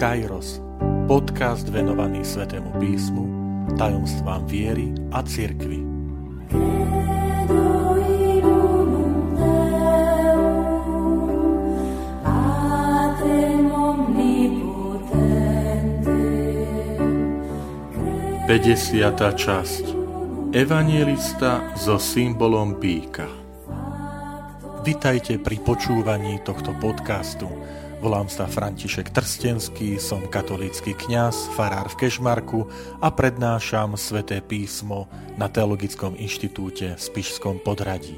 Kairos, podcast venovaný Svetému písmu, tajomstvám viery a cirkvi. Pedesiatá časť. Evangelista so symbolom býka Vitajte pri počúvaní tohto podcastu – Volám sa František Trstenský, som katolícky kňaz, farár v Kešmarku a prednášam sväté písmo na Teologickom inštitúte v Spišskom podradí.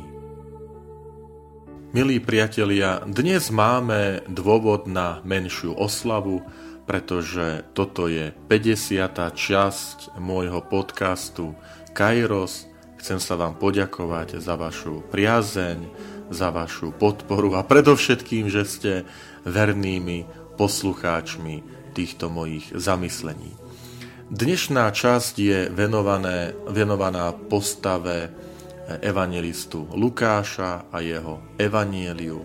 Milí priatelia, dnes máme dôvod na menšiu oslavu, pretože toto je 50. časť môjho podcastu Kairos. Chcem sa vám poďakovať za vašu priazeň, za vašu podporu a predovšetkým, že ste vernými poslucháčmi týchto mojich zamyslení. Dnešná časť je venované, venovaná postave evangelistu Lukáša a jeho evanieliu.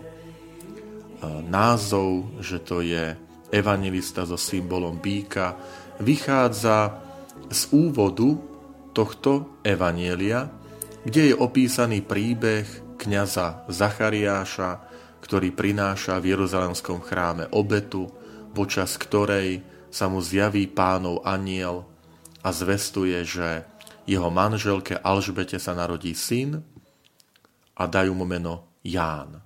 Názov, že to je evangelista so symbolom býka, vychádza z úvodu tohto evanielia, kde je opísaný príbeh kňaza Zachariáša, ktorý prináša v Jeruzalemskom chráme obetu, počas ktorej sa mu zjaví pánov aniel a zvestuje, že jeho manželke Alžbete sa narodí syn a dajú mu meno Ján.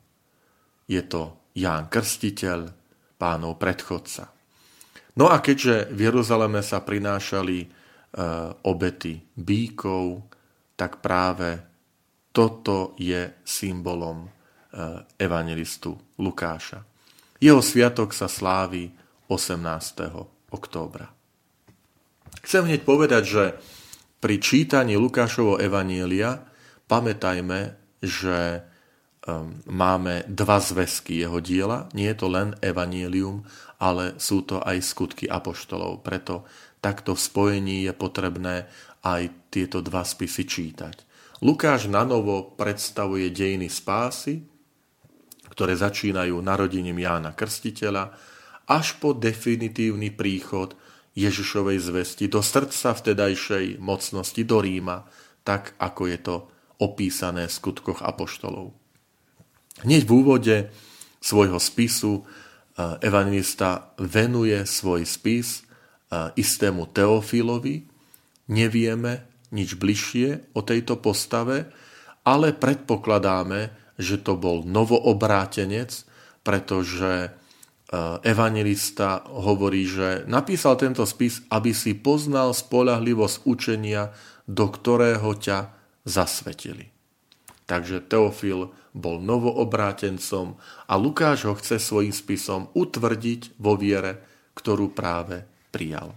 Je to Ján Krstiteľ, pánov predchodca. No a keďže v Jeruzaleme sa prinášali e, obety bíkov, tak práve toto je symbolom evangelistu Lukáša. Jeho sviatok sa slávi 18. októbra. Chcem hneď povedať, že pri čítaní Lukášovo evanielia pamätajme, že máme dva zväzky jeho diela. Nie je to len evanielium, ale sú to aj skutky apoštolov. Preto takto v spojení je potrebné aj tieto dva spisy čítať. Lukáš na novo predstavuje dejiny spásy, ktoré začínajú narodením Jána Krstiteľa, až po definitívny príchod Ježišovej zvesti do srdca vtedajšej mocnosti do Ríma, tak ako je to opísané v skutkoch apoštolov. Hneď v úvode svojho spisu eh, evangelista venuje svoj spis eh, istému Teofilovi. Nevieme nič bližšie o tejto postave, ale predpokladáme, že to bol novoobrátenec, pretože e, evangelista hovorí, že napísal tento spis, aby si poznal spolahlivosť učenia, do ktorého ťa zasvetili. Takže Teofil bol novoobrátencom a Lukáš ho chce svojim spisom utvrdiť vo viere, ktorú práve prijal.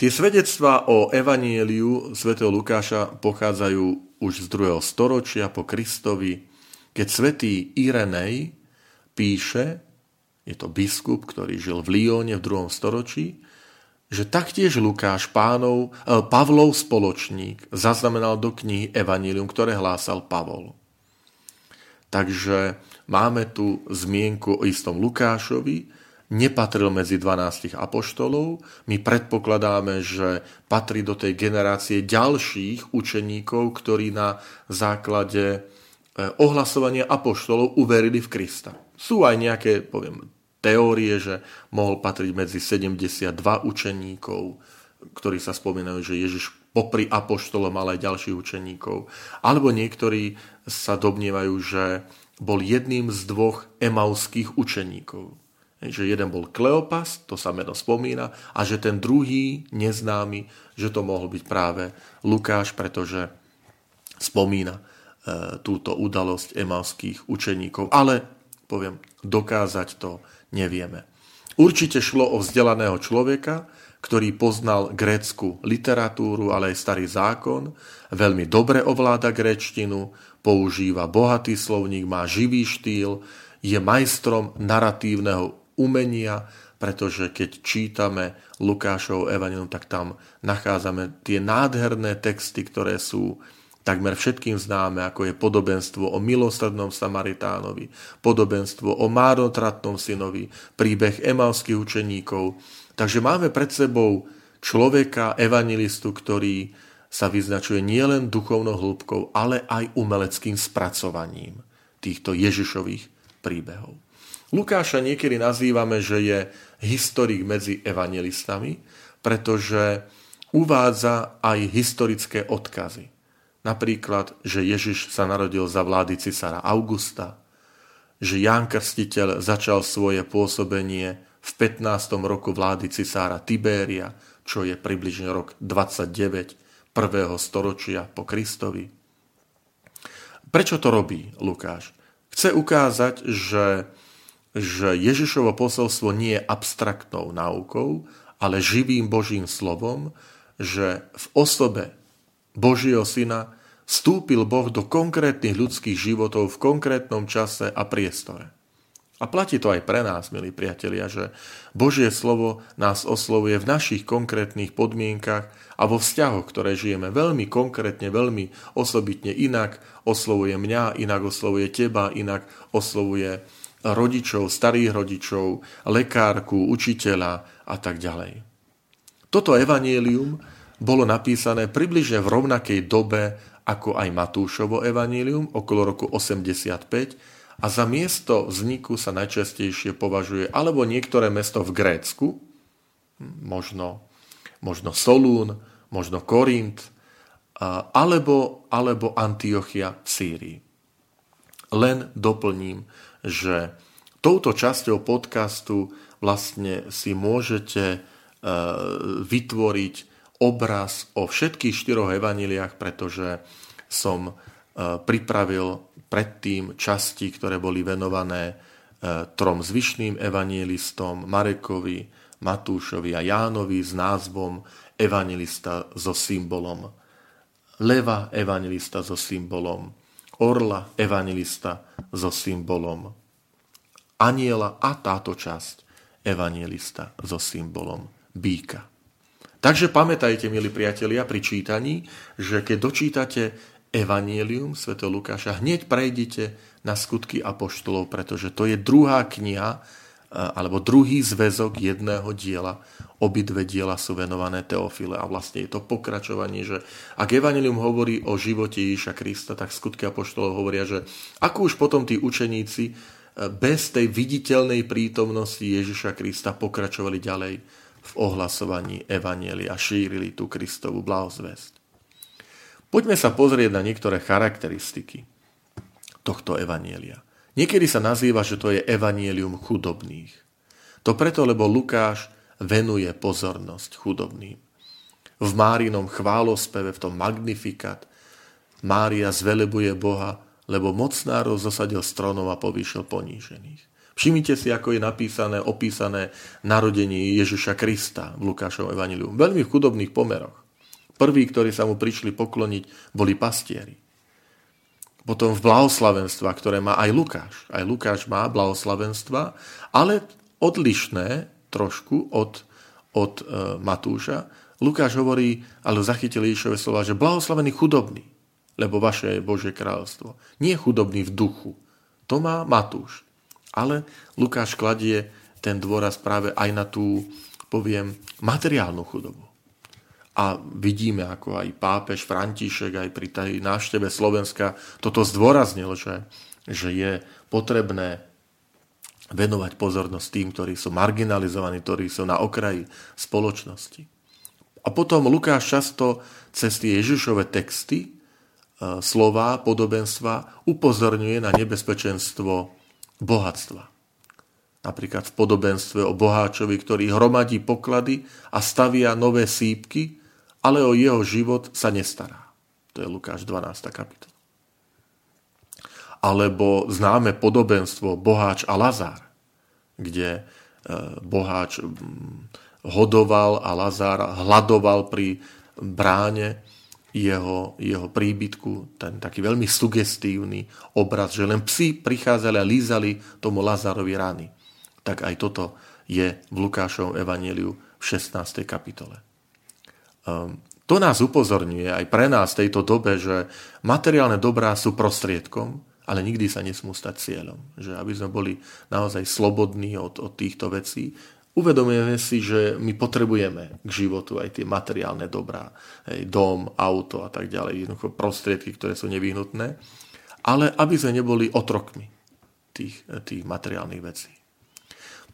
Tie svedectvá o evanieliu svätého Lukáša pochádzajú už z 2. storočia po Kristovi, keď svätý Irenej píše, je to biskup, ktorý žil v Lione v 2. storočí, že taktiež Lukáš pánov, eh, Pavlov spoločník zaznamenal do knihy Evangelium, ktoré hlásal Pavol. Takže máme tu zmienku o istom Lukášovi, nepatril medzi 12 apoštolov. My predpokladáme, že patrí do tej generácie ďalších učeníkov, ktorí na základe e, ohlasovania apoštolov uverili v Krista. Sú aj nejaké, poviem, teórie, že mohol patriť medzi 72 učeníkov, ktorí sa spomínajú, že Ježiš popri apoštolom mal aj ďalších učeníkov. Alebo niektorí sa domnievajú, že bol jedným z dvoch emauských učeníkov že jeden bol Kleopas, to sa meno spomína, a že ten druhý neznámy, že to mohol byť práve Lukáš, pretože spomína e, túto udalosť emalských učeníkov. Ale, poviem, dokázať to nevieme. Určite šlo o vzdelaného človeka, ktorý poznal grécku literatúru, ale aj starý zákon, veľmi dobre ovláda gréčtinu, používa bohatý slovník, má živý štýl, je majstrom naratívneho umenia, pretože keď čítame Lukášov evangelium, tak tam nachádzame tie nádherné texty, ktoré sú takmer všetkým známe, ako je podobenstvo o milosrdnom Samaritánovi, podobenstvo o márnotratnom synovi, príbeh emalských učeníkov. Takže máme pred sebou človeka, evangelistu, ktorý sa vyznačuje nielen duchovnou hĺbkou, ale aj umeleckým spracovaním týchto Ježišových príbehov. Lukáša niekedy nazývame, že je historik medzi evangelistami, pretože uvádza aj historické odkazy. Napríklad, že Ježiš sa narodil za vlády cisára Augusta, že Ján Krstiteľ začal svoje pôsobenie v 15. roku vlády cisára Tibéria, čo je približne rok 29 prvého storočia po Kristovi. Prečo to robí Lukáš? Chce ukázať, že, že Ježišovo posolstvo nie je abstraktnou náukou, ale živým Božím slovom, že v osobe Božieho syna vstúpil Boh do konkrétnych ľudských životov v konkrétnom čase a priestore. A platí to aj pre nás, milí priatelia, že Božie slovo nás oslovuje v našich konkrétnych podmienkach a vo vzťahoch, ktoré žijeme veľmi konkrétne, veľmi osobitne inak, oslovuje mňa, inak oslovuje teba, inak oslovuje rodičov, starých rodičov, lekárku, učiteľa a tak ďalej. Toto evanielium bolo napísané približne v rovnakej dobe ako aj Matúšovo evanílium, okolo roku 85, a za miesto vzniku sa najčastejšie považuje alebo niektoré mesto v Grécku, možno, možno Solún, možno Korint, alebo, alebo Antiochia v Sýrii. Len doplním, že touto časťou podcastu vlastne si môžete e, vytvoriť obraz o všetkých štyroch evaniliách, pretože som e, pripravil predtým časti, ktoré boli venované e, trom zvyšným evanielistom, Marekovi, Matúšovi a Jánovi s názvom Evangelista so symbolom. Leva evangelista so symbolom, orla evangelista so symbolom, aniela a táto časť evangelista so symbolom býka. Takže pamätajte, milí priatelia, pri čítaní, že keď dočítate Evangelium Sv. Lukáša, hneď prejdite na skutky apoštolov, pretože to je druhá kniha, alebo druhý zväzok jedného diela. Obidve diela sú venované Teofile a vlastne je to pokračovanie, že ak Evangelium hovorí o živote Ježiša Krista, tak skutky apoštolov hovoria, že ako už potom tí učeníci eh, bez tej viditeľnej prítomnosti Ježiša Krista pokračovali ďalej v ohlasovaní Evanielia šírili tú Kristovú blahozvesť. Poďme sa pozrieť na niektoré charakteristiky tohto Evanielia. Niekedy sa nazýva, že to je Evanielium chudobných. To preto, lebo Lukáš venuje pozornosť chudobným. V Márinom chválospeve, v tom Magnifikat, Mária zvelebuje Boha, lebo mocnárov zosadil stronov a povýšil ponížených. Všimnite si, ako je napísané, opísané narodenie Ježiša Krista v Lukášovom evaniliu. Veľmi v chudobných pomeroch. Prví, ktorí sa mu prišli pokloniť, boli pastieri. Potom v blahoslavenstva, ktoré má aj Lukáš. Aj Lukáš má blahoslavenstva, ale odlišné trošku od, od e, Matúša. Lukáš hovorí, ale zachytil Ježišové slova, že blahoslavený chudobný, lebo vaše je Božie kráľovstvo. Nie chudobný v duchu. To má Matúš. Ale Lukáš kladie ten dôraz práve aj na tú, poviem, materiálnu chudobu. A vidíme, ako aj pápež František aj pri tej návšteve Slovenska toto zdôraznil, že, že je potrebné venovať pozornosť tým, ktorí sú marginalizovaní, ktorí sú na okraji spoločnosti. A potom Lukáš často cez tie Ježišové texty, e, slova, podobenstva upozorňuje na nebezpečenstvo bohatstva. Napríklad v podobenstve o boháčovi, ktorý hromadí poklady a stavia nové sípky, ale o jeho život sa nestará. To je Lukáš 12. kapitola. Alebo známe podobenstvo Boháč a Lazár, kde e, boháč hodoval a Lazár hľadoval pri bráne jeho, jeho príbytku, ten taký veľmi sugestívny obraz, že len psi prichádzali a lízali tomu Lazarovi rány. Tak aj toto je v Lukášovom evaníliu v 16. kapitole. Um, to nás upozorňuje aj pre nás v tejto dobe, že materiálne dobrá sú prostriedkom, ale nikdy sa nesmú stať cieľom. Že aby sme boli naozaj slobodní od, od týchto vecí, uvedomujeme si, že my potrebujeme k životu aj tie materiálne dobrá, hej, dom, auto a tak ďalej, jednoducho prostriedky, ktoré sú nevyhnutné, ale aby sme neboli otrokmi tých, tých materiálnych vecí.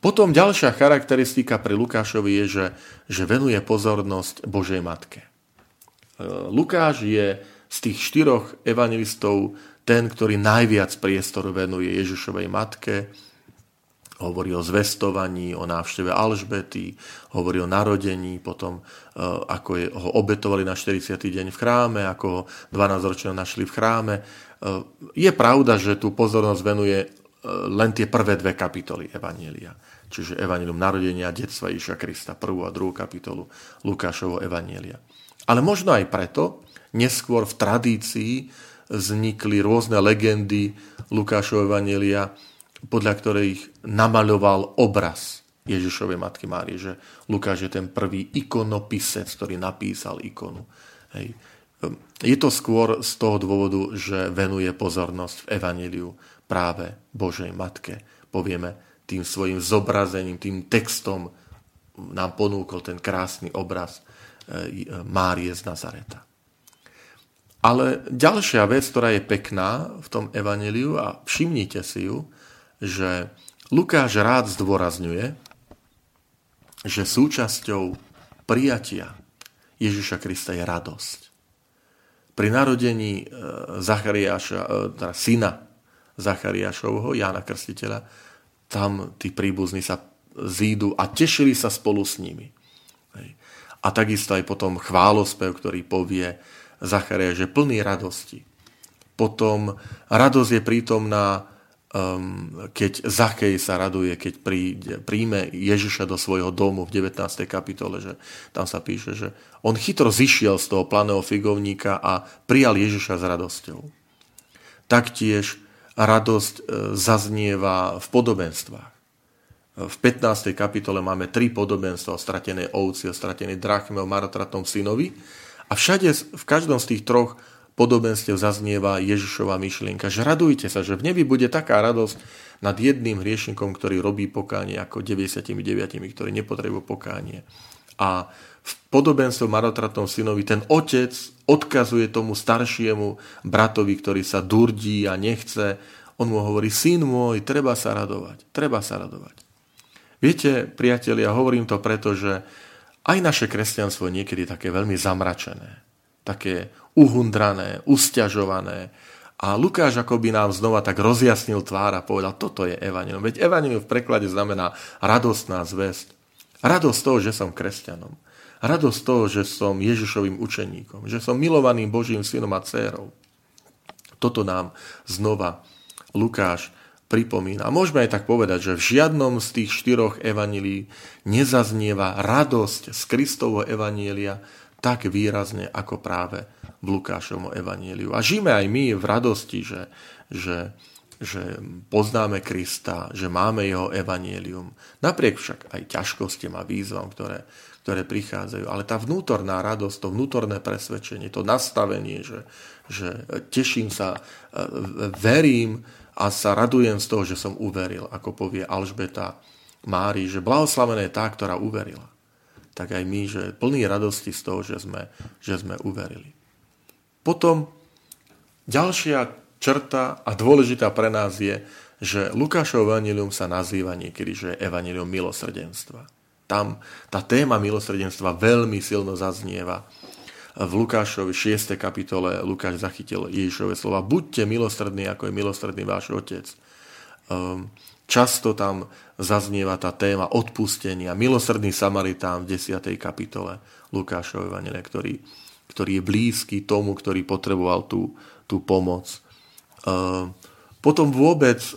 Potom ďalšia charakteristika pri Lukášovi je, že, že venuje pozornosť Božej Matke. Lukáš je z tých štyroch evangelistov ten, ktorý najviac priestoru venuje Ježišovej matke, hovorí o zvestovaní, o návšteve Alžbety, hovorí o narodení, potom e, ako je, ho obetovali na 40. deň v chráme, ako ho 12 ročného našli v chráme. E, je pravda, že tu pozornosť venuje e, len tie prvé dve kapitoly Evanielia. Čiže Evangelium narodenia detstva Iša Krista, prvú a druhú kapitolu Lukášovo Evanielia. Ale možno aj preto, neskôr v tradícii vznikli rôzne legendy Lukášov Evanelia, podľa ktorých namaľoval obraz Ježišovej matky Márie, že Lukáš je ten prvý ikonopisec, ktorý napísal ikonu. Hej. Je to skôr z toho dôvodu, že venuje pozornosť v Evangeliu práve Božej Matke. Povieme, tým svojim zobrazením, tým textom nám ponúkol ten krásny obraz E, Márie z Nazareta. Ale ďalšia vec, ktorá je pekná v tom evaneliu, a všimnite si ju, že Lukáš rád zdôrazňuje, že súčasťou prijatia Ježiša Krista je radosť. Pri narodení e, Zachariáša, e, teda syna Zachariášovho, Jána Krstiteľa, tam tí príbuzní sa zídu a tešili sa spolu s nimi. A takisto aj potom chválospev, ktorý povie Zacharia, že plný radosti. Potom radosť je prítomná, um, keď Zachej sa raduje, keď príde, príjme Ježiša do svojho domu v 19. kapitole, že tam sa píše, že on chytro zišiel z toho planého figovníka a prijal Ježiša s radosťou. Taktiež radosť e, zaznieva v podobenstvách. V 15. kapitole máme tri podobenstva o stratenej ovci, o stratenej drachme, o marotratnom synovi. A všade, v každom z tých troch podobenstiev zaznieva Ježišova myšlienka, že radujte sa, že v nebi bude taká radosť nad jedným hriešnikom, ktorý robí pokánie, ako 99, ktorí nepotrebujú pokánie. A v podobenstve marotratnom synovi ten otec odkazuje tomu staršiemu bratovi, ktorý sa durdí a nechce. On mu hovorí, syn môj, treba sa radovať, treba sa radovať. Viete, priatelia, hovorím to preto, že aj naše kresťanstvo je niekedy také veľmi zamračené, také uhundrané, usťažované. A Lukáš akoby nám znova tak rozjasnil tvár a povedal, toto je evanilium. Veď evanilium v preklade znamená radostná zväzť. Radosť toho, že som kresťanom. Radosť toho, že som Ježišovým učeníkom. Že som milovaným Božím synom a dcérou. Toto nám znova Lukáš pripomína. Môžeme aj tak povedať, že v žiadnom z tých štyroch evanílií nezaznieva radosť z Kristovo evanília tak výrazne ako práve v Lukášovom evaníliu. A žijeme aj my v radosti, že, že, že poznáme Krista, že máme jeho evanílium. Napriek však aj ťažkostiam a výzvam, ktoré, ktoré prichádzajú. Ale tá vnútorná radosť, to vnútorné presvedčenie, to nastavenie, že, že teším sa, verím, a sa radujem z toho, že som uveril, ako povie Alžbeta Mári, že blahoslavená je tá, ktorá uverila. Tak aj my, že plný radosti z toho, že sme, že sme uverili. Potom ďalšia črta a dôležitá pre nás je, že Lukášov evanilium sa nazýva niekedy, že je evanilium milosrdenstva. Tam tá téma milosrdenstva veľmi silno zaznieva v Lukášovi 6. kapitole Lukáš zachytil Ježišove slova Buďte milostrední, ako je milostredný váš otec. Ehm, často tam zaznieva tá téma odpustenia. Milosrdný Samaritán v 10. kapitole Lukášov Evangelia, ktorý, ktorý je blízky tomu, ktorý potreboval tú, tú pomoc. Potom vôbec, e,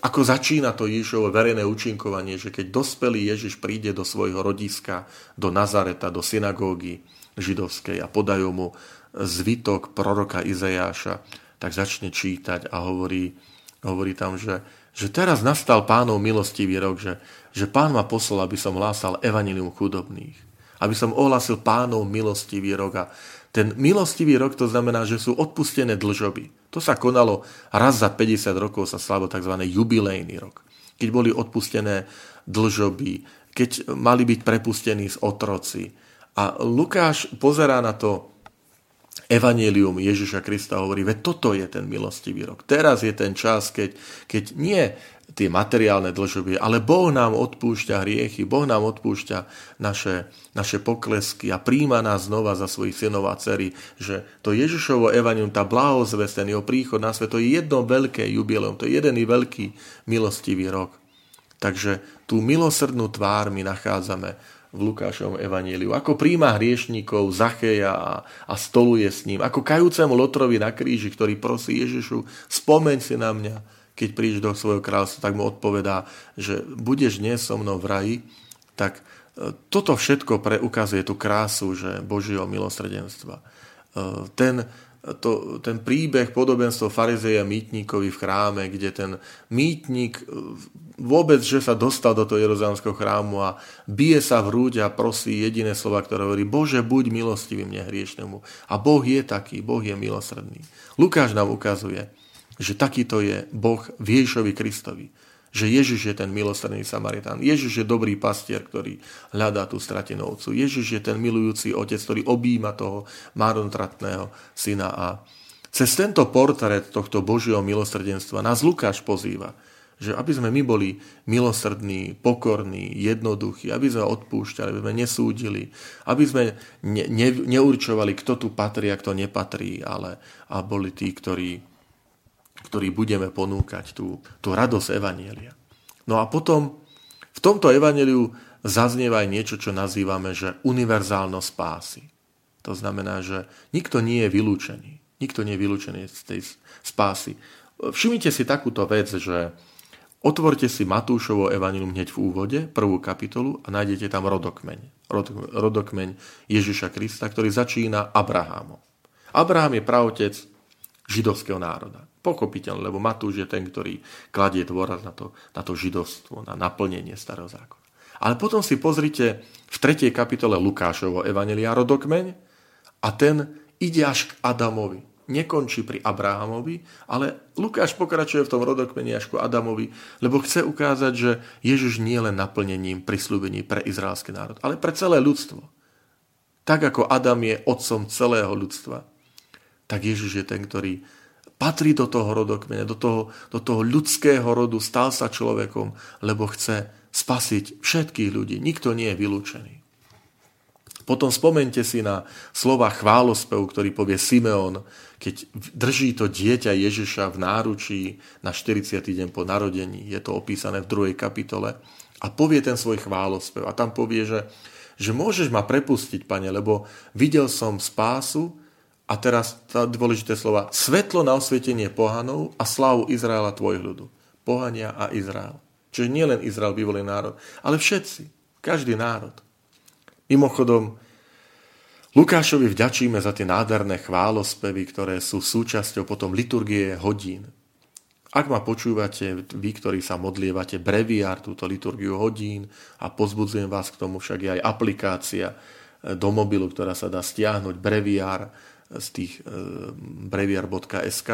ako začína to Ježišovo verejné účinkovanie, že keď dospelý Ježiš príde do svojho rodiska, do Nazareta, do synagógy, židovskej a podajú mu zvitok proroka Izajáša, tak začne čítať a hovorí, hovorí tam, že, že teraz nastal pánov milostivý rok, že, že pán ma poslal, aby som hlásal evanilium chudobných. aby som ohlasil pánov milostivý rok. A ten milostivý rok to znamená, že sú odpustené dlžoby. To sa konalo raz za 50 rokov, sa slavo tzv. jubilejný rok. Keď boli odpustené dlžoby, keď mali byť prepustení z otroci. A Lukáš pozerá na to Evangelium Ježiša Krista hovorí, veď toto je ten milostivý rok. Teraz je ten čas, keď, keď nie tie materiálne dlžoby, ale Boh nám odpúšťa hriechy, Boh nám odpúšťa naše, naše poklesky a príjma nás znova za svojich synov a dcery, že to Ježišovo evanium, tá blahozvest, ten jeho príchod na svet, to je jedno veľké jubileum, to je jeden veľký milostivý rok. Takže tú milosrdnú tvár my nachádzame v Lukášovom evaníliu. Ako príjma hriešníkov, Zacheja a, a stoluje s ním. Ako kajúcemu Lotrovi na kríži, ktorý prosí Ježišu, spomeň si na mňa, keď prídeš do svojho kráľstva, tak mu odpovedá, že budeš dnes so mnou v raji, tak e, toto všetko preukazuje tú krásu, že Božieho milosrdenstva. E, ten, to, ten príbeh, podobenstvo farizeja mýtníkovi v chráme, kde ten mýtnik e, vôbec, že sa dostal do toho Jeruzalemského chrámu a bije sa v hrúď a prosí jediné slova, ktoré hovorí Bože, buď milostivý mne. A Boh je taký, Boh je milosrdný. Lukáš nám ukazuje, že takýto je Boh v Ježišovi Kristovi. Že Ježiš je ten milosrdný Samaritán. Ježiš je dobrý pastier, ktorý hľadá tú stratenú ovcu. Ježiš je ten milujúci otec, ktorý objíma toho marnotratného syna. A cez tento portrét tohto Božieho milosrdenstva nás Lukáš pozýva, že aby sme my boli milosrdní, pokorní, jednoduchí, aby sme odpúšťali, aby sme nesúdili, aby sme ne, ne, neurčovali, kto tu patrí a kto nepatrí, ale a boli tí, ktorí ktorý budeme ponúkať tú, tú radosť Evanielia. No a potom v tomto Evanieliu zaznieva aj niečo, čo nazývame, že univerzálnosť spásy. To znamená, že nikto nie je vylúčený. Nikto nie je vylúčený z tej spásy. Všimnite si takúto vec, že otvorte si Matúšovo evanilium hneď v úvode, prvú kapitolu a nájdete tam rodokmeň. Rodokmeň Ježiša Krista, ktorý začína Abrahamom. Abraham je pravotec židovského národa. Pochopiteľne, lebo Matúš je ten, ktorý kladie dôraz na to, na to židovstvo, na naplnenie starého zákona. Ale potom si pozrite v 3. kapitole Lukášovo Evanelia rodokmeň a ten ide až k Adamovi. Nekončí pri Abrahamovi, ale Lukáš pokračuje v tom rodokmeni až ku Adamovi, lebo chce ukázať, že Ježiš nie len naplnením prislúbení pre izraelský národ, ale pre celé ľudstvo. Tak ako Adam je otcom celého ľudstva, tak Ježiš je ten, ktorý patrí do toho rodokmene, do toho, do toho ľudského rodu, stal sa človekom, lebo chce spasiť všetkých ľudí. Nikto nie je vylúčený. Potom spomente si na slova chválospevu, ktorý povie Simeon, keď drží to dieťa Ježiša v náručí na 40. deň po narodení. Je to opísané v druhej kapitole. A povie ten svoj chválospev. A tam povie, že, že môžeš ma prepustiť, pane, lebo videl som spásu, a teraz tá dôležité slova. Svetlo na osvietenie pohanov a slavu Izraela tvojho ľudu. Pohania a Izrael. Čiže nie len Izrael vyvolený národ, ale všetci. Každý národ. Mimochodom, Lukášovi vďačíme za tie nádherné chválospevy, ktoré sú súčasťou potom liturgie hodín. Ak ma počúvate, vy, ktorí sa modlievate breviár, túto liturgiu hodín a pozbudzujem vás k tomu však je aj aplikácia do mobilu, ktorá sa dá stiahnuť, breviár, z tých e, breviar.sk,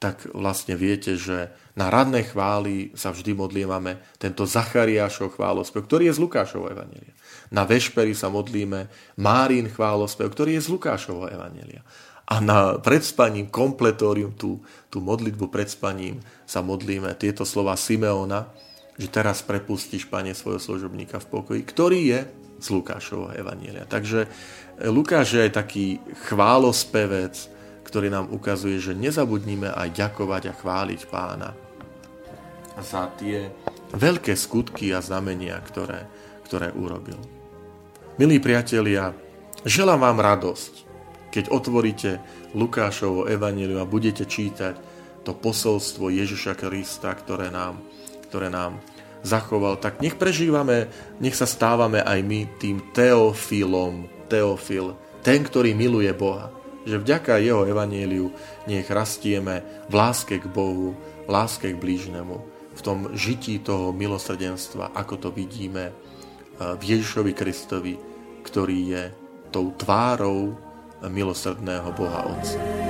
tak vlastne viete, že na radné chvály sa vždy modlívame tento Zachariášov chválospev, ktorý je z Lukášovho Evanelia. Na Vešpery sa modlíme Márin chválospev, ktorý je z Lukášovho Evanelia. A na predspaním, kompletórium, tú, tú modlitbu predspaním sa modlíme tieto slova Simeona, že teraz prepustíš, Pane, svojho služobníka v pokoji, ktorý je z Lukášovho Evanielia. Takže Lukáš je aj taký chválospevec, ktorý nám ukazuje, že nezabudnime aj ďakovať a chváliť pána za tie veľké skutky a znamenia, ktoré, ktoré urobil. Milí priatelia, želám vám radosť, keď otvoríte Lukášovo evanílium a budete čítať to posolstvo Ježiša Krista, ktoré nám, ktoré nám zachoval, tak nech prežívame, nech sa stávame aj my tým teofilom, Teofil, ten, ktorý miluje Boha. Že vďaka jeho evaníliu nech rastieme v láske k Bohu, v láske k blížnemu, v tom žití toho milosrdenstva, ako to vidíme eh, v Ježišovi Kristovi, ktorý je tou tvárou milosrdného Boha Otca.